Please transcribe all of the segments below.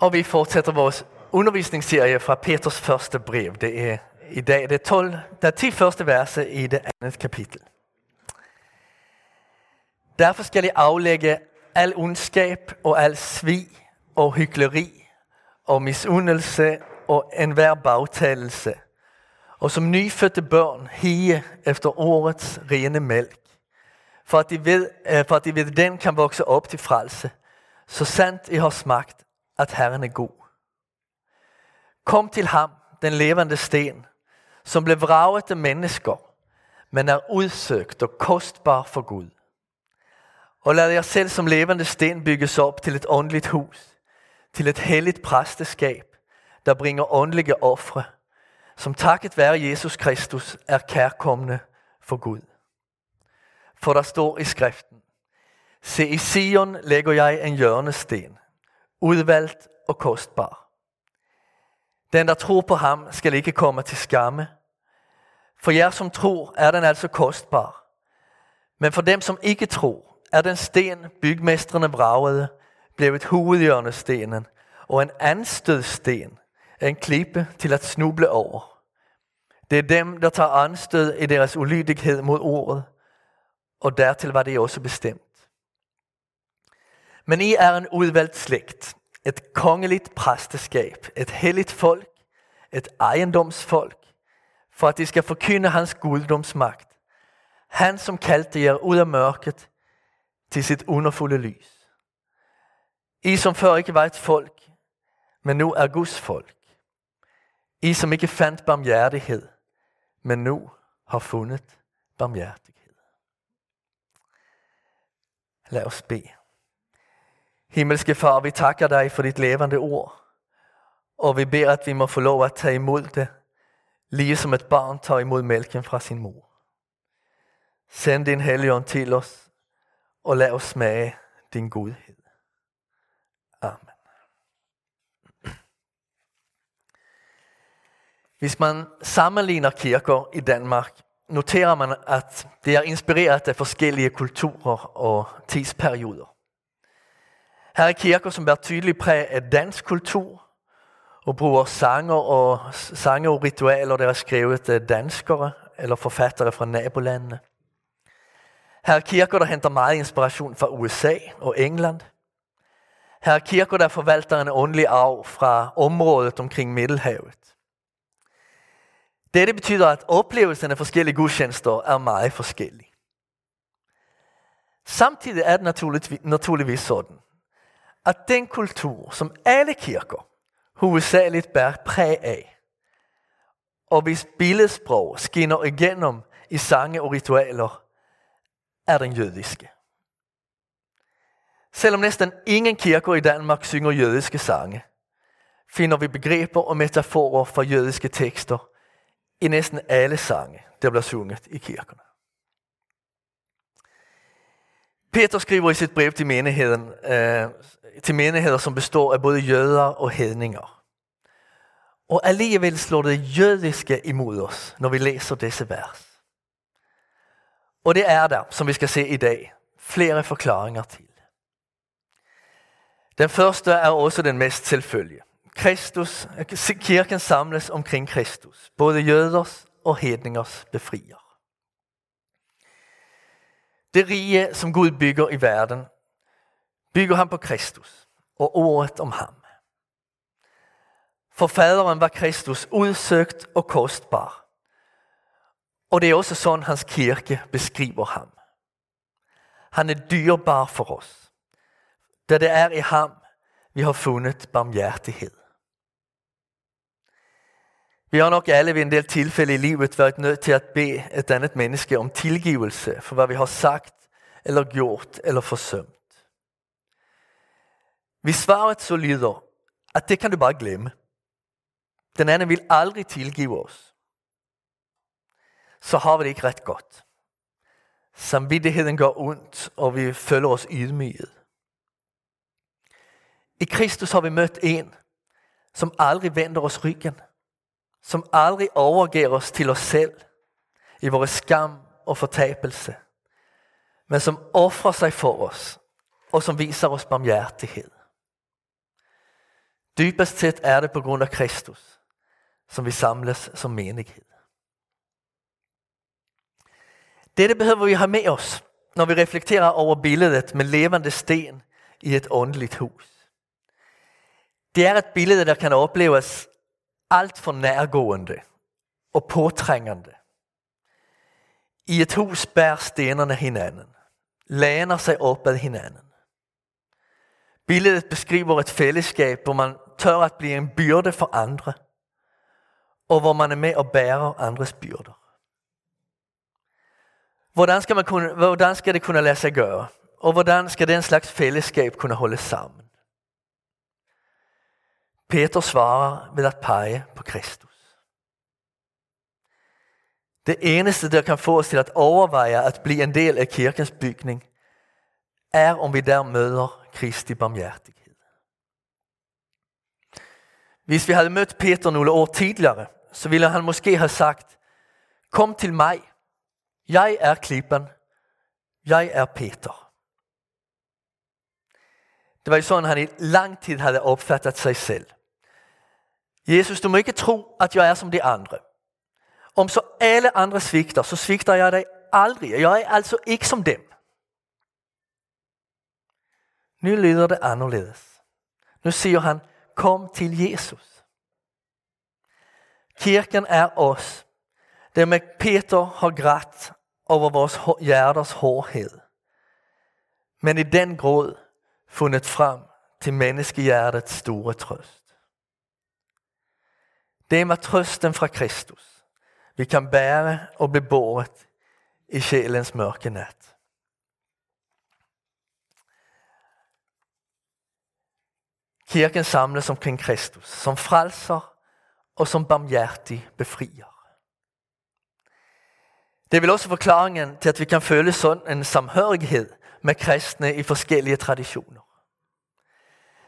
Og vi fortsætter vores undervisningsserie fra Peters første brev. Det er i dag det 12, der 10 første verse i det andet kapitel. Derfor skal I aflægge al ondskab og al svig og hykleri og misundelse og enhver bagtalelse. Og som nyfødte børn hige efter årets rene mælk, for at, de ved, øh, for at de ved den kan vokse op til frelse, så sandt I har smagt, at Herren er god. Kom til ham, den levende sten, som blev vraget af mennesker, men er udsøgt og kostbar for Gud. Og lad jer selv som levende sten bygges op til et åndeligt hus, til et helligt præsteskab, der bringer åndelige ofre, som takket være Jesus Kristus er kærkommende for Gud. For der står i skriften, Se i Sion lægger jeg en hjørnesten, udvalgt og kostbar. Den, der tror på ham, skal ikke komme til skamme. For jer, som tror, er den altså kostbar. Men for dem, som ikke tror, er den sten, bygmestrene vragede, blevet hovedhjørnestenen, og en anstødsten, en klippe til at snuble over. Det er dem, der tager anstød i deres ulydighed mod ordet, og dertil var det også bestemt. Men I er en udvalgt slægt, et kongeligt præsteskab, et helligt folk, et ejendomsfolk, for at de skal forkynde hans guddomsmagt. Han, som kaldte jer ud af mørket til sit underfulde lys. I, som før ikke var et folk, men nu er Guds folk. I, som ikke fandt barmhjertighed, men nu har fundet barmhjertighed. Lad os bede. Himmelske Far, vi takker dig for dit levende ord, og vi beder, at vi må få lov at tage imod det, lige som et barn tager imod mælken fra sin mor. Send din helligånd til os, og lad os smage din godhed. Amen. Hvis man sammenligner kirker i Danmark, noterer man, at det er inspireret af forskellige kulturer og tidsperioder. Her er kirker, som bærer tydelig præg af dansk kultur, og bruger sanger og, sanger og ritualer, der er skrevet af danskere eller forfattere fra nabolandene. Her er kirker, der henter meget inspiration fra USA og England. Her er kirker, der forvalter en åndelig arv fra området omkring Middelhavet. Dette betyder, at oplevelsen af forskellige gudstjenester er meget forskellig. Samtidig er det naturligvis sådan, at den kultur, som alle kirker hovedsageligt bærer præg af, og hvis billedsprog skinner igennem i sange og ritualer, er den jødiske. Selvom næsten ingen kirker i Danmark synger jødiske sange, finder vi begreber og metaforer fra jødiske tekster i næsten alle sange, der bliver sunget i kirkerne. Peter skriver i sit brev til menigheden, øh, til menigheder, som består af både jøder og hedninger. Og alligevel slår det jødiske imod os, når vi læser disse vers. Og det er der, som vi skal se i dag, flere forklaringer til. Den første er også den mest selvfølgelige. Kristus, kirken samles omkring Kristus, både jøders og hedningers befrier. Det rige, som Gud bygger i verden, bygger han på Kristus og ordet om ham. For faderen var Kristus udsøgt og kostbar. Og det er også sådan, hans kirke beskriver ham. Han er dyrbar for os, da det er i ham, vi har fundet barmhjertighed. Vi har nok alle ved en del tilfælde i livet været nødt til at bede et andet menneske om tilgivelse for hvad vi har sagt, eller gjort, eller forsømt. Hvis svaret så lyder, at det kan du bare glemme. Den anden vil aldrig tilgive os. Så har vi det ikke ret godt. Samvittigheden går ondt, og vi føler os ydmyget. I Kristus har vi mødt en, som aldrig vender os ryggen. Som aldrig overgiver os til os selv i vores skam og fortabelse. Men som offrer sig for os, og som viser os barmhjertighed. Dybest set er det på grund af Kristus, som vi samles som menighed. Dette behøver vi have med os, når vi reflekterer over billedet med levende sten i et åndeligt hus. Det er et billede, der kan opleves alt for nærgående og påtrængende. I et hus bærer stenerne hinanden, læner sig op ad hinanden. Billedet beskriver et fællesskab, hvor man tør at blive en byrde for andre, og hvor man er med og bærer andres byrder. Hvordan skal, man kunne, hvordan skal det kunne lade sig gøre? Og hvordan skal den slags fællesskab kunne holde sammen? Peter svarer ved at pege på Kristus. Det eneste, der kan få os til at overveje at blive en del af kirkens bygning, er om vi der møder Kristi barmhjertighed. Hvis vi havde mødt Peter nogle år tidligere, så ville han måske have sagt, kom til mig, jeg er klippen, jeg er Peter. Det var jo sådan, han i lang tid havde opfattet sig selv. Jesus, du må ikke tro, at jeg er som de andre. Om så alle andre svigter, så svigter jeg dig aldrig. Jeg er altså ikke som dem. Nu lyder det anderledes. Nu siger han, kom til Jesus. Kirken er os. Det med Peter har grædt over vores hjerters hårdhed. Men i den gråd fundet frem til menneskehjertets store trøst. Det er med trøsten fra Kristus, vi kan bære og blive båret i sjælens mørke nat. Kirken samles omkring Kristus, som frelser og som barmhjertig befrier. Det er vel også forklaringen til, at vi kan føle sådan en samhørighed med kristne i forskellige traditioner.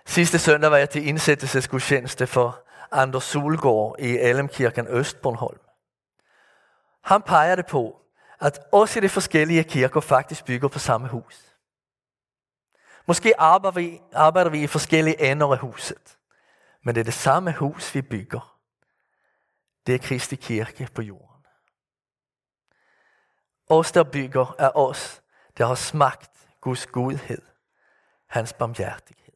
Sidste søndag var jeg til indsættelsesgudstjeneste for Anders Solgaard i Alemkirken Østbornholm. Han pegede på, at også de forskellige kirker faktisk bygger på samme hus. Måske arbejder vi, arbejder vi i forskellige ender af huset, men det er det samme hus, vi bygger. Det er Kristi kirke på jorden. Os, der bygger, er os, der har smagt Guds godhed, hans barmhjertighed.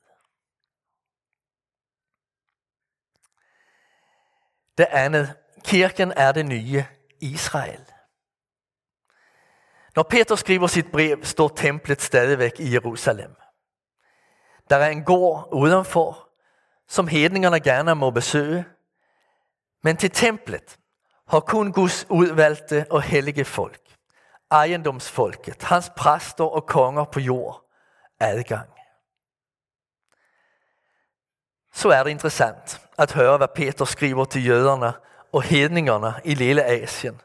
Det andet, kirken er det nye Israel. Når Peter skriver sit brev, står templet stadigvæk i Jerusalem. Der er en gård udenfor, som hedningerne gerne må besøge. Men til templet har kun Guds udvalgte og hellige folk, ejendomsfolket, hans præster og konger på jord, adgang. Så er det interessant at høre, hvad Peter skriver til jøderne og hedningerne i lille Asien,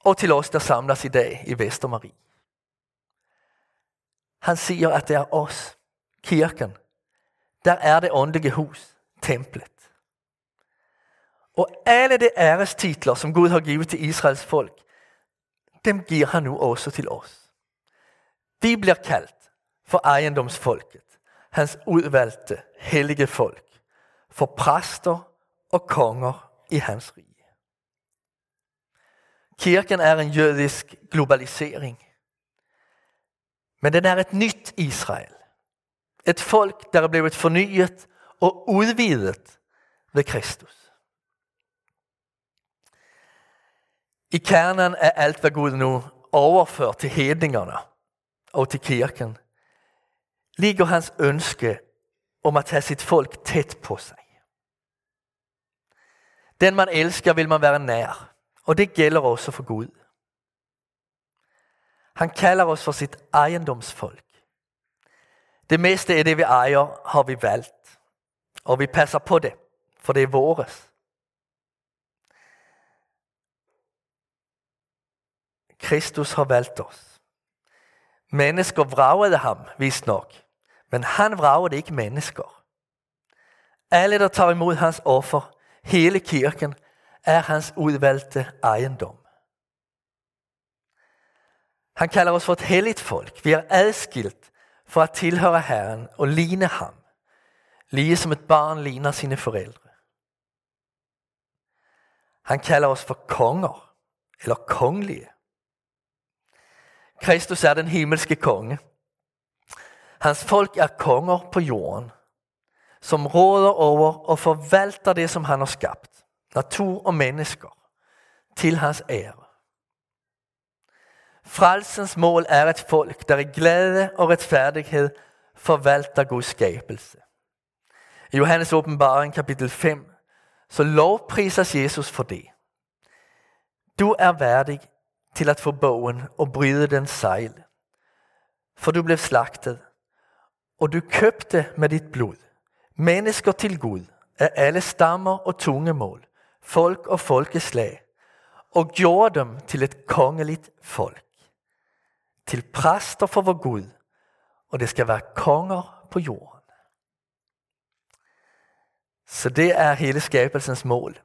og til os, der samles i dag i Vestermarie. Han siger, at det er os, kirken, der er det åndelige hus, templet. Og alle de ærestitler, som Gud har givet til Israels folk, dem giver han nu også til os. Vi bliver kaldt for ejendomsfolket, hans udvalgte, hellige folk, for præster og konger i hans rige. Kirken er en jødisk globalisering. Men den er et nyt Israel. Et folk, der er blevet fornyet og udvidet ved Kristus. I kernen er alt, hvad Gud nu overfører til hedningerne og til kirken, ligger hans ønske om at have sit folk tæt på sig. Den man elsker vil man være nær, og det gælder også for Gud. Han kalder os for sit ejendomsfolk. Det meste af det, vi ejer, har vi valgt. Og vi passer på det, for det er vores. Kristus har valgt os. Mennesker vragede ham, vist nok. Men han vragede ikke mennesker. Alle, der tager imod hans offer, hele kirken, er hans udvalgte ejendom. Han kalder os for et helligt folk. Vi er adskilt for at tilhøre Herren og ligne ham. lige som et barn ligner sine forældre. Han kalder os for konger, eller kongelige. Kristus er den himmelske konge. Hans folk er konger på jorden, som råder over og forvalter det, som han har skabt, natur og mennesker, til hans ære. Frelsens mål er et folk, der i glæde og retfærdighed forvalter Guds skabelse. I Johannes åbenbaring kapitel 5, så lovprises Jesus for det. Du er værdig til at få bogen og bryde den sejl. For du blev slagtet, og du købte med dit blod mennesker til Gud af alle stammer og tungemål, folk og folkeslag, og gjorde dem til et kongeligt folk, til præster for vor Gud, og det skal være konger på jorden. Så det er hele skabelsens mål,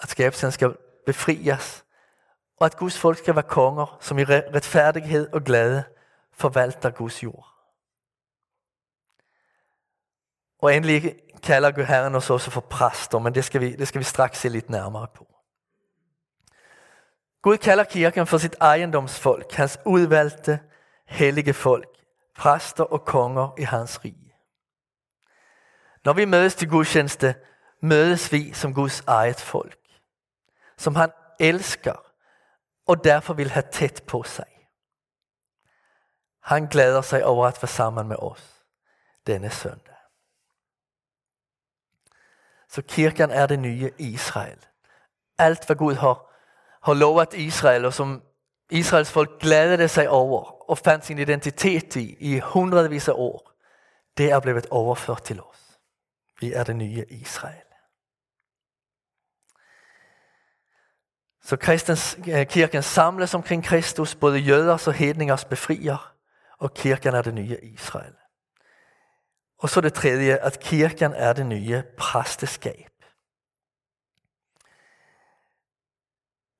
at skabelsen skal befrias, og at Guds folk skal være konger, som i retfærdighed og glæde forvalter Guds jord. Og endelig kalder Gud Herren os også for præster, men det skal, vi, det skal vi straks se lidt nærmere på. Gud kalder kirken for sit ejendomsfolk, hans udvalgte, hellige folk, præster og konger i hans rige. Når vi mødes til gudstjeneste, mødes vi som Guds eget folk, som han elsker og derfor vil have tæt på sig. Han glæder sig over at være sammen med os denne søndag. Så kirken er det nye Israel. Alt hvad Gud har, har lovet Israel, og som Israels folk glædede sig over og fandt sin identitet i i hundredvis af år, det er blevet overført til os. Vi er det nye Israel. Så kristens, kirken samles omkring Kristus, både jøders og hedningers befrier, og kirken er det nye Israel. Og så det tredje, at kirken er det nye præsteskab.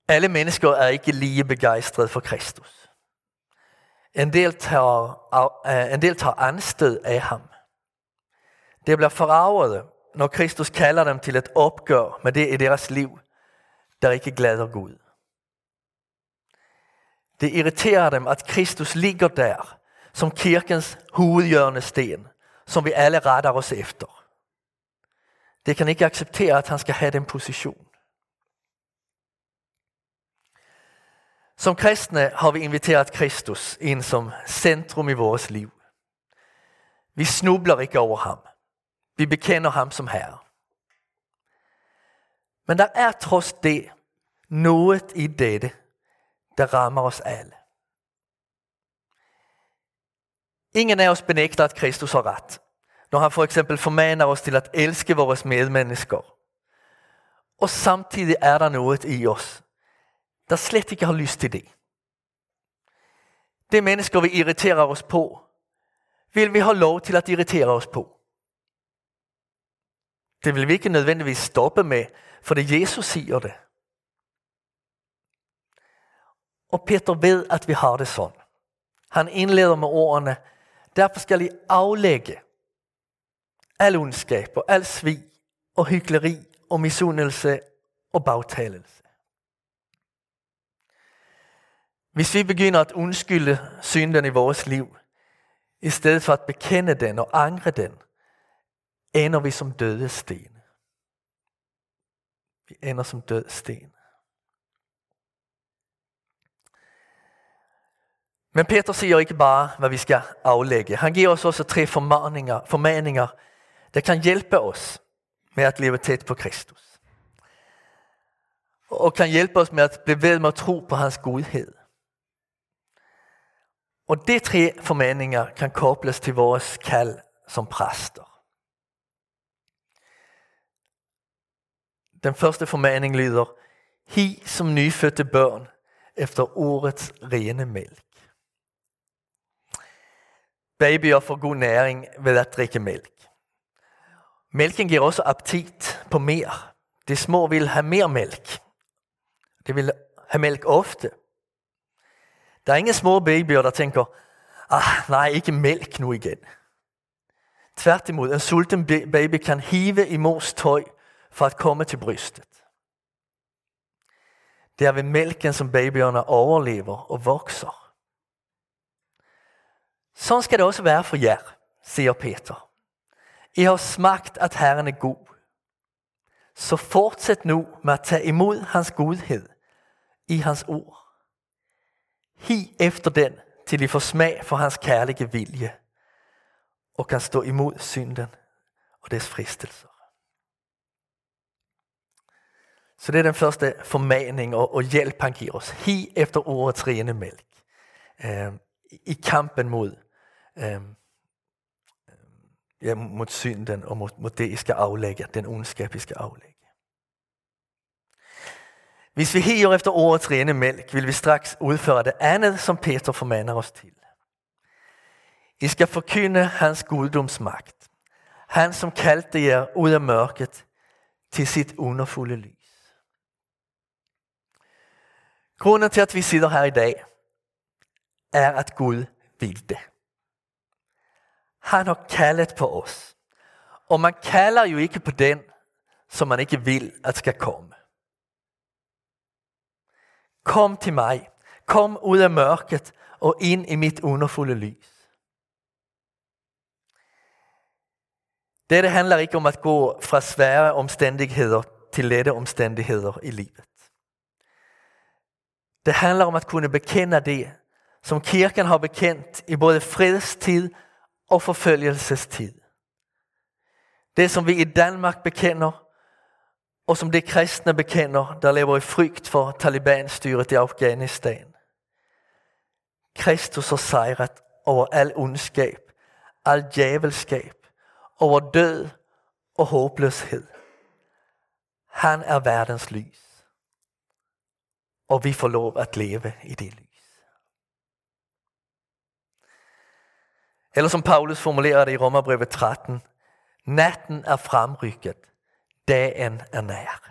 Alle mennesker er ikke lige begejstrede for Kristus. En del tager, øh, en del tager anstød af ham. Det bliver forarvet, når Kristus kalder dem til et opgør med det i deres liv, der ikke glæder Gud. Det irriterer dem, at Kristus ligger der som kirkens hovedhjørnesten, som vi alle retter os efter. Det kan ikke acceptere, at han skal have den position. Som kristne har vi inviteret Kristus ind som centrum i vores liv. Vi snubler ikke over ham. Vi bekender ham som herre. Men der er trods det noget i dette, der rammer os alle. Ingen af os benægter, at Kristus har ret, når han for eksempel formaner os til at elske vores medmennesker. Og samtidig er der noget i os, der slet ikke har lyst til det. Det mennesker, vi irriterer os på, vil vi have lov til at irritere os på. Det vil vi ikke nødvendigvis stoppe med, for det Jesus siger det. Og Peter ved, at vi har det sådan. Han indleder med ordene, derfor skal I aflægge al ondskab og al svig og hykleri og misundelse og bagtalelse. Hvis vi begynder at undskylde synden i vores liv, i stedet for at bekende den og angre den, ender vi som døde sten. Vi ender som døde sten. Men Peter siger ikke bare, hvad vi skal aflægge. Han giver os også tre formaninger, formaninger der kan hjælpe os med at leve tæt på Kristus. Og kan hjælpe os med at blive ved med at tro på hans godhed. Og de tre formaninger kan kobles til vores kald som præster. Den første formaning lyder, Hi som nyfødte børn efter årets rene mælk. Babyer får god næring ved at drikke mælk. Mælken giver også appetit på mere. De små vil have mere mælk. De vil have mælk ofte. Der er ingen små babyer, der tænker, ah, nej, ikke mælk nu igen. Tværtimod, en sulten baby kan hive i mors tøj for at komme til brystet. Det er ved mælken, som babyerne overlever og vokser. Sådan skal det også være for jer, siger Peter. I har smagt, at Herren er god. Så fortsæt nu med at tage imod hans godhed i hans ord. Hi efter den, til I får smag for hans kærlige vilje og kan stå imod synden og dess fristelser. Så det er den første formaning og, og hjælp, han giver os. Hi efter ordets rene mælk. Øh, I kampen mod, øh, ja, mod synden og mod, mod det, I skal aflægge, den ondskab, I skal aflægge. Hvis vi higer efter ordets rene mælk, vil vi straks udføre det andet, som Peter formaner os til. I skal forkynde hans guddomsmagt. Han, som kaldte jer ud af mørket til sit underfulde lys. Grunden til, at vi sidder her i dag, er, at Gud vil det. Han har kaldet på os. Og man kalder jo ikke på den, som man ikke vil, at skal komme. Kom til mig. Kom ud af mørket og ind i mit underfulde lys. Dette handler ikke om at gå fra svære omstændigheder til lette omstændigheder i livet. Det handler om at kunne bekende det, som kirken har bekendt i både fredstid og forfølgelsestid. Det, som vi i Danmark bekender, og som de kristne bekender, der lever i frygt for Taliban-styret i Afghanistan. Kristus har sejret over al ondskab, al djævelskab, over død og håbløshed. Han er verdens lys. Og vi får lov at leve i det lys. Eller som Paulus formulerer det i Romerbrevet 13. Natten er fremrykket. Dagen er nær.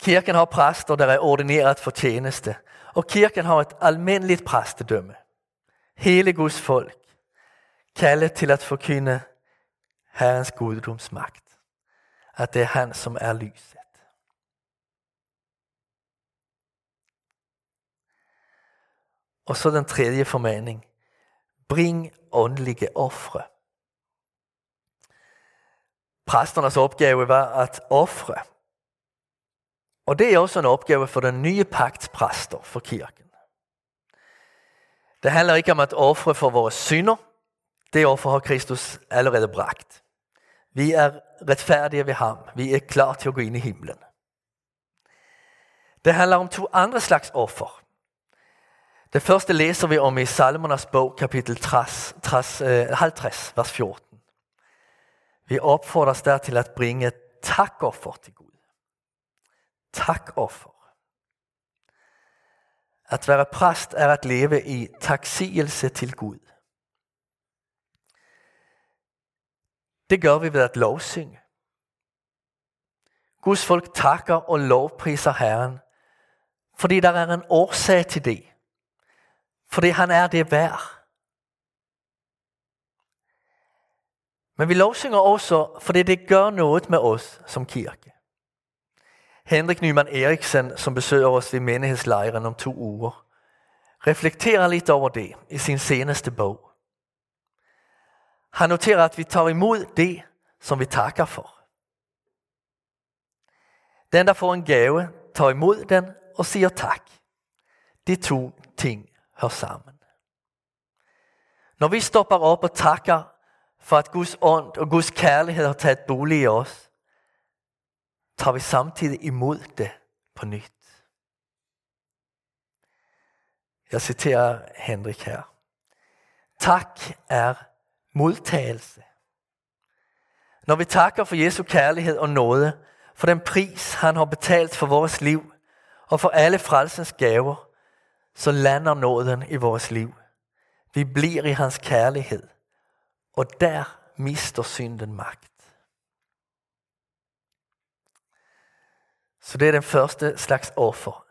Kirken har præster, der er ordineret for tjeneste. Og kirken har et almindeligt præstedømme. Hele Guds folk kaldet til at forkynde Herrens guddomsmagt. At det er han, som er lyset. Og så den tredje formaning. Bring åndelige ofre. Præsternes opgave var at ofre. Og det er også en opgave for den nye pagts præster for kirken. Det handler ikke om at ofre for vores synder, det offer har Kristus allerede bragt. Vi er retfærdige ved ham. Vi er klar til at gå ind i himlen. Det handler om to andre slags offer. Det første læser vi om i Salmernes bog, kapitel 50, 50, eh, vers 14. Vi opfordres der til at bringe takoffer til Gud. Takoffer. At være præst er at leve i taksigelse til Gud. Det gør vi ved at lovsynge. Guds folk takker og lovpriser Herren, fordi der er en årsag til det. Fordi han er det værd. Men vi lovsynger også, fordi det gør noget med os som kirke. Henrik Nyman Eriksen, som besøger os ved menighedslejren om to uger, reflekterer lidt over det i sin seneste bog. Han noterer, at vi tager imod det, som vi takker for. Den, der får en gave, tager imod den og siger tak. De to ting hører sammen. Når vi stopper op og takker for at Guds ånd og Guds kærlighed har taget bolig i os, tager vi samtidig imod det på nyt. Jeg citerer Henrik her. Tak er modtagelse. Når vi takker for Jesu kærlighed og nåde, for den pris, han har betalt for vores liv, og for alle frelsens gaver, så lander nåden i vores liv. Vi bliver i hans kærlighed, og der mister synden magt. Så det er den første slags offer,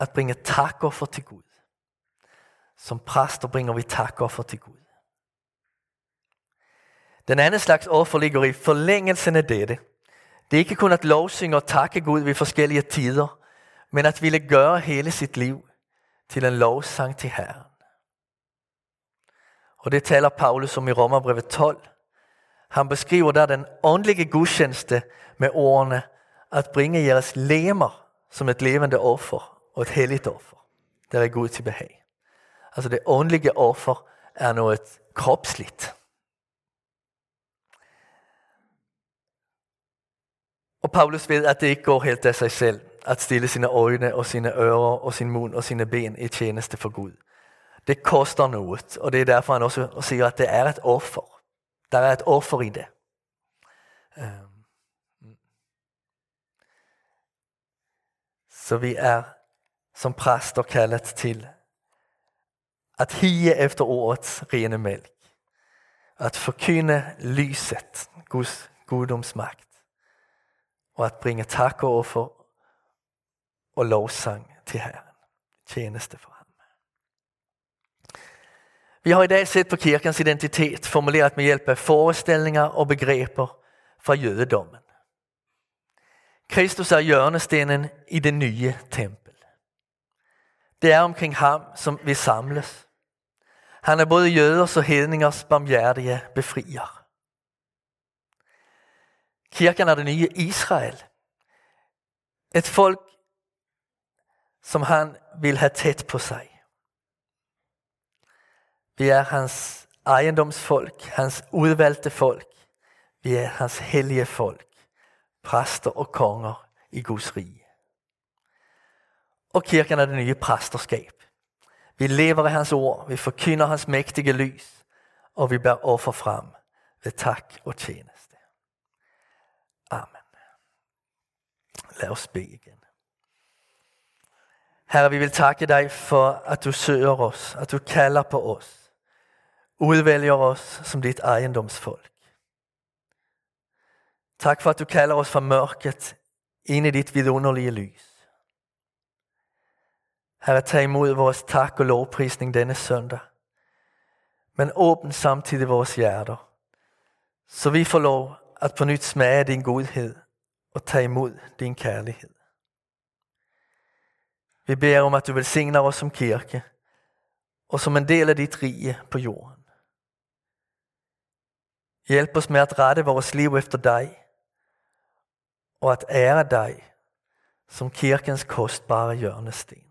at bringe takoffer til Gud. Som præster bringer vi takoffer til Gud. Den anden slags offer ligger i forlængelsen af dette. Det er ikke kun at lovsynge og takke Gud ved forskellige tider, men at ville gøre hele sit liv til en lovsang til Herren. Og det taler Paulus om i Romerbrevet 12. Han beskriver der den åndelige gudstjeneste med ordene at bringe jeres lemmer som et levende offer og et helligt offer, der er Gud til behag. Altså det åndelige offer er noget kropsligt. Og Paulus ved, at det ikke går helt af sig selv at stille sine øjne og sine ører og sin mund og sine ben i tjeneste for Gud. Det koster noget, og det er derfor han også siger, at det er et offer. Der er et offer i det. Øhm. Så vi er som præster kaldet til at hige efter ordets rene mælk. At forkynde lyset, Guds guddomsmagt. Og at bringe tak og offer og lovsang til Herren. Tjeneste for ham. Vi har i dag set på kirkens identitet formuleret med hjælp af forestillinger og begreber fra jødedommen. Kristus er hjørnestenen i det nye tempel. Det er omkring ham, som vi samles. Han er både jøders og hedningers barmhjertige befrier. Kirken er det nye Israel. Et folk, som han vil have tæt på sig. Vi er hans ejendomsfolk, hans udvalgte folk. Vi er hans hellige folk, præster og konger i Guds rige. Og kirken er det nye præsterskab. Vi lever i hans ord, vi forkynder hans mægtige lys, og vi bærer offer frem ved tak og tjeneste. Amen. Lad os bede igen. Herre, vi vil takke dig for, at du søger os, at du kalder på os, udvælger os som dit ejendomsfolk. Tak for, at du kalder os fra mørket ind i dit vidunderlige lys. Herre, tag imod vores tak og lovprisning denne søndag. Men åbn samtidig vores hjerter, så vi får lov at på nyt smage din godhed og tage imod din kærlighed. Vi beder om, at du velsigner os som kirke og som en del af dit rige på jorden. Hjælp os med at rette vores liv efter dig og at ære dig som kirkens kostbare hjørnesten.